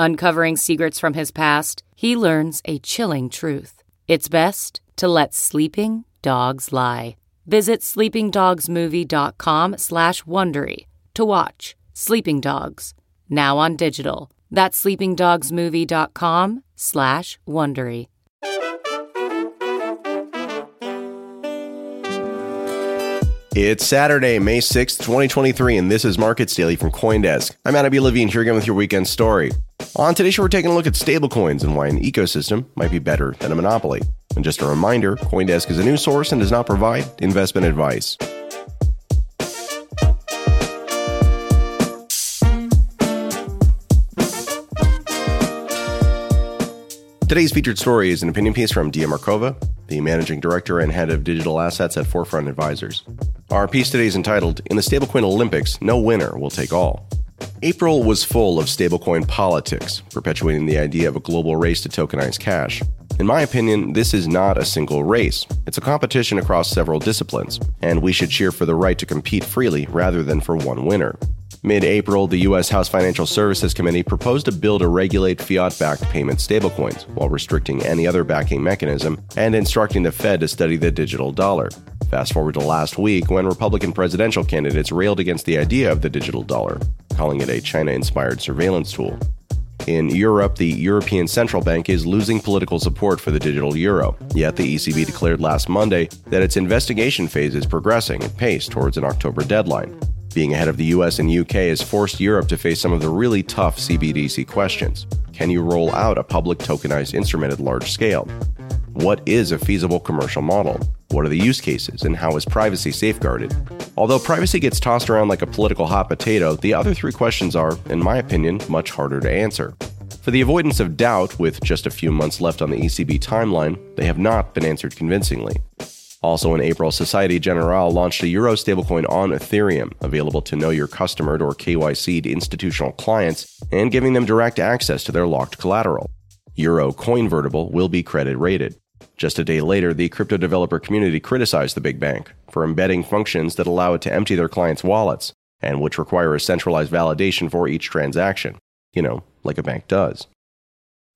Uncovering secrets from his past, he learns a chilling truth. It's best to let sleeping dogs lie. Visit sleepingdogsmovie.com slash Wondery to watch Sleeping Dogs, now on digital. That's sleepingdogsmovie.com slash Wondery. It's Saturday, May 6th, 2023, and this is Markets Daily from Coindesk. I'm Adam B. Levine here again with your weekend story. On today's show, we're taking a look at stablecoins and why an ecosystem might be better than a monopoly. And just a reminder Coindesk is a news source and does not provide investment advice. Today's featured story is an opinion piece from Dea Markova, the managing director and head of digital assets at Forefront Advisors. Our piece today is entitled In the Stablecoin Olympics, No Winner Will Take All. April was full of stablecoin politics, perpetuating the idea of a global race to tokenize cash. In my opinion, this is not a single race. It's a competition across several disciplines, and we should cheer for the right to compete freely rather than for one winner. Mid April, the U.S. House Financial Services Committee proposed a bill to regulate fiat backed payment stablecoins while restricting any other backing mechanism and instructing the Fed to study the digital dollar. Fast forward to last week when Republican presidential candidates railed against the idea of the digital dollar, calling it a China inspired surveillance tool. In Europe, the European Central Bank is losing political support for the digital euro. Yet the ECB declared last Monday that its investigation phase is progressing at pace towards an October deadline. Being ahead of the US and UK has forced Europe to face some of the really tough CBDC questions. Can you roll out a public tokenized instrument at large scale? What is a feasible commercial model? What are the use cases, and how is privacy safeguarded? Although privacy gets tossed around like a political hot potato, the other three questions are, in my opinion, much harder to answer. For the avoidance of doubt, with just a few months left on the ECB timeline, they have not been answered convincingly. Also in April, Societe Generale launched a euro stablecoin on Ethereum, available to know your customer or KYC'd institutional clients and giving them direct access to their locked collateral. Euro Coinvertible will be credit rated. Just a day later, the crypto developer community criticized the big bank for embedding functions that allow it to empty their clients' wallets and which require a centralized validation for each transaction. You know, like a bank does.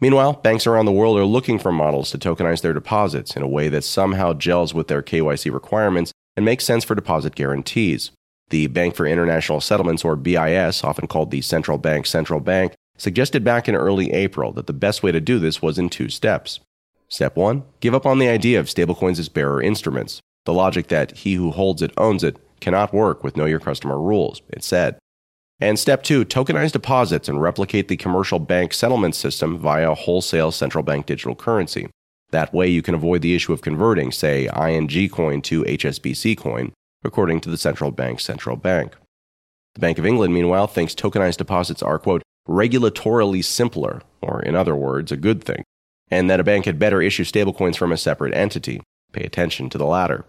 Meanwhile, banks around the world are looking for models to tokenize their deposits in a way that somehow gels with their KYC requirements and makes sense for deposit guarantees. The Bank for International Settlements, or BIS, often called the Central Bank Central Bank, suggested back in early April that the best way to do this was in two steps. Step 1 Give up on the idea of stablecoins as bearer instruments. The logic that he who holds it owns it cannot work with Know Your Customer rules, it said. And step two, tokenize deposits and replicate the commercial bank settlement system via wholesale central bank digital currency. That way, you can avoid the issue of converting, say, ING coin to HSBC coin, according to the central bank's central bank. The Bank of England, meanwhile, thinks tokenized deposits are, quote, regulatorily simpler, or in other words, a good thing, and that a bank had better issue stablecoins from a separate entity. Pay attention to the latter.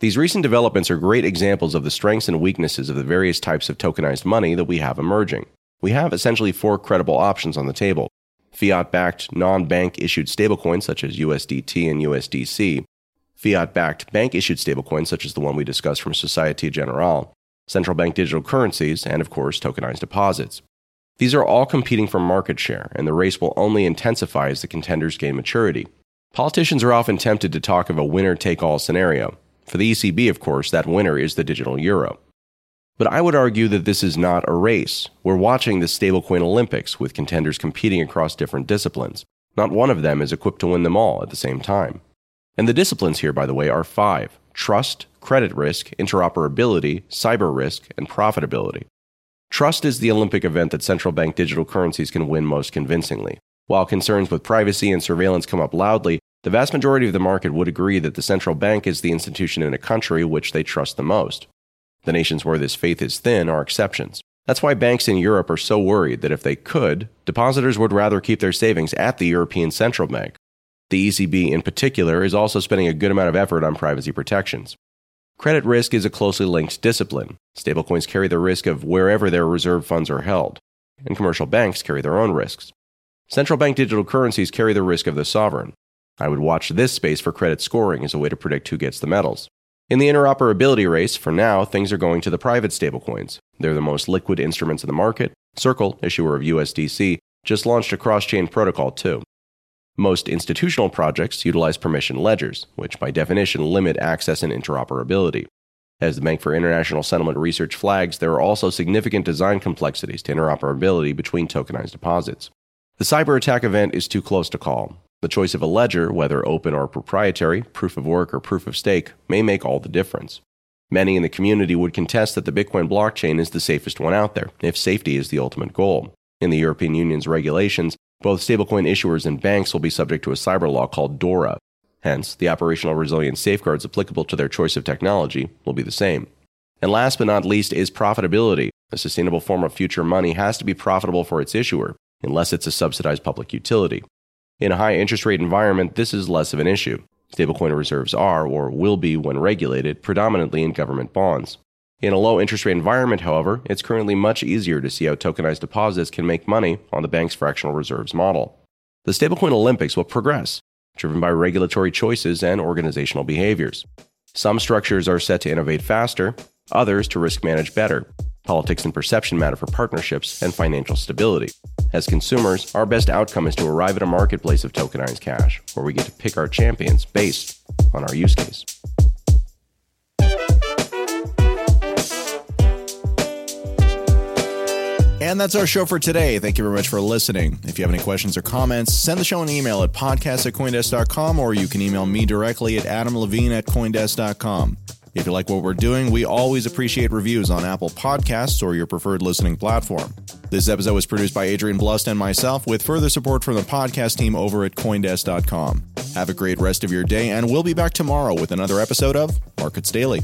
These recent developments are great examples of the strengths and weaknesses of the various types of tokenized money that we have emerging. We have essentially four credible options on the table fiat backed non bank issued stablecoins such as USDT and USDC, fiat backed bank issued stablecoins such as the one we discussed from Societe Generale, central bank digital currencies, and of course, tokenized deposits. These are all competing for market share, and the race will only intensify as the contenders gain maturity. Politicians are often tempted to talk of a winner take all scenario, for the ECB, of course, that winner is the digital euro. But I would argue that this is not a race. We're watching the stablecoin Olympics with contenders competing across different disciplines. Not one of them is equipped to win them all at the same time. And the disciplines here, by the way, are five trust, credit risk, interoperability, cyber risk, and profitability. Trust is the Olympic event that central bank digital currencies can win most convincingly. While concerns with privacy and surveillance come up loudly, the vast majority of the market would agree that the central bank is the institution in a country which they trust the most. The nations where this faith is thin are exceptions. That's why banks in Europe are so worried that if they could, depositors would rather keep their savings at the European Central Bank. The ECB, in particular, is also spending a good amount of effort on privacy protections. Credit risk is a closely linked discipline. Stablecoins carry the risk of wherever their reserve funds are held, and commercial banks carry their own risks. Central bank digital currencies carry the risk of the sovereign. I would watch this space for credit scoring as a way to predict who gets the medals. In the interoperability race, for now, things are going to the private stablecoins. They're the most liquid instruments in the market. Circle, issuer of USDC, just launched a cross chain protocol too. Most institutional projects utilize permission ledgers, which by definition limit access and interoperability. As the Bank for International Settlement Research flags, there are also significant design complexities to interoperability between tokenized deposits. The cyber attack event is too close to call, the choice of a ledger, whether open or proprietary, proof of work or proof of stake, may make all the difference. Many in the community would contest that the Bitcoin blockchain is the safest one out there, if safety is the ultimate goal. In the European Union's regulations, both stablecoin issuers and banks will be subject to a cyber law called DORA. Hence, the operational resilience safeguards applicable to their choice of technology will be the same. And last but not least is profitability. A sustainable form of future money has to be profitable for its issuer, unless it's a subsidized public utility. In a high interest rate environment, this is less of an issue. Stablecoin reserves are, or will be when regulated, predominantly in government bonds. In a low interest rate environment, however, it's currently much easier to see how tokenized deposits can make money on the bank's fractional reserves model. The stablecoin Olympics will progress, driven by regulatory choices and organizational behaviors. Some structures are set to innovate faster, others to risk manage better. Politics and perception matter for partnerships and financial stability. As consumers, our best outcome is to arrive at a marketplace of tokenized cash, where we get to pick our champions based on our use case. And that's our show for today. Thank you very much for listening. If you have any questions or comments, send the show an email at podcast at coindesk.com or you can email me directly at adamlevine at coindesk.com. If you like what we're doing, we always appreciate reviews on Apple Podcasts or your preferred listening platform. This episode was produced by Adrian Blust and myself with further support from the podcast team over at Coindesk.com. Have a great rest of your day, and we'll be back tomorrow with another episode of Markets Daily.